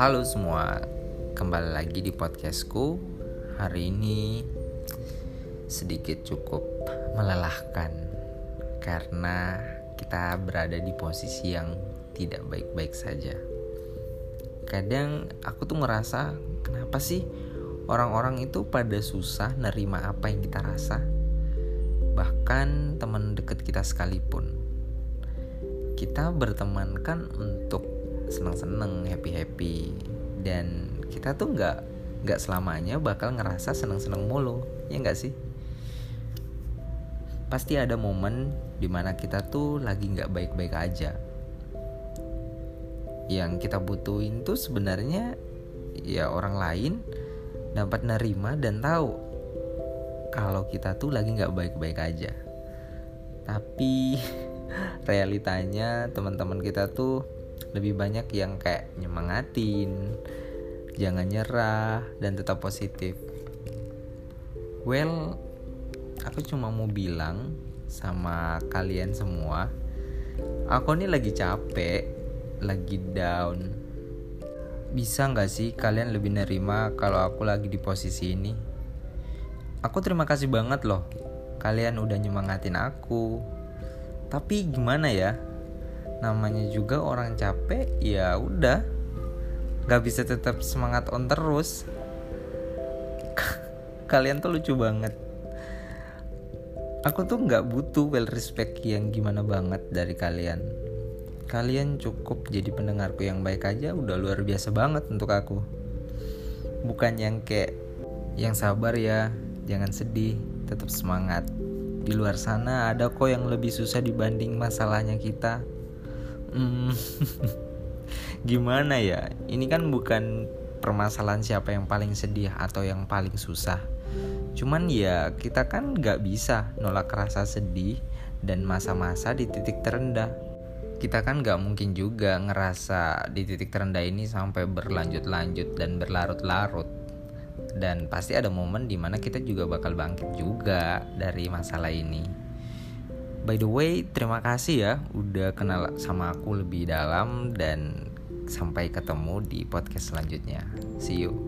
Halo semua, kembali lagi di podcastku. Hari ini sedikit cukup melelahkan karena kita berada di posisi yang tidak baik-baik saja. Kadang aku tuh ngerasa kenapa sih orang-orang itu pada susah nerima apa yang kita rasa? Bahkan teman dekat kita sekalipun. Kita berteman kan untuk seneng-seneng happy-happy. Dan kita tuh nggak nggak selamanya bakal ngerasa seneng-seneng mulu ya nggak sih? Pasti ada momen di mana kita tuh lagi nggak baik-baik aja. Yang kita butuhin tuh sebenarnya ya orang lain dapat nerima dan tahu kalau kita tuh lagi nggak baik-baik aja. Tapi realitanya teman-teman kita tuh lebih banyak yang kayak nyemangatin jangan nyerah dan tetap positif. Well aku cuma mau bilang sama kalian semua aku nih lagi capek lagi down. Bisa nggak sih kalian lebih nerima kalau aku lagi di posisi ini? Aku terima kasih banget loh kalian udah nyemangatin aku tapi gimana ya? Namanya juga orang capek ya udah. Nggak bisa tetap semangat on terus. Kalian tuh lucu banget. Aku tuh nggak butuh well respect yang gimana banget dari kalian. Kalian cukup jadi pendengarku yang baik aja udah luar biasa banget untuk aku. Bukan yang kayak yang sabar ya jangan sedih tetap semangat di luar sana ada kok yang lebih susah dibanding masalahnya kita. Hmm, gimana ya? Ini kan bukan permasalahan siapa yang paling sedih atau yang paling susah. Cuman ya kita kan nggak bisa nolak rasa sedih dan masa-masa di titik terendah. Kita kan nggak mungkin juga ngerasa di titik terendah ini sampai berlanjut-lanjut dan berlarut-larut dan pasti ada momen di mana kita juga bakal bangkit juga dari masalah ini. By the way, terima kasih ya udah kenal sama aku lebih dalam dan sampai ketemu di podcast selanjutnya. See you.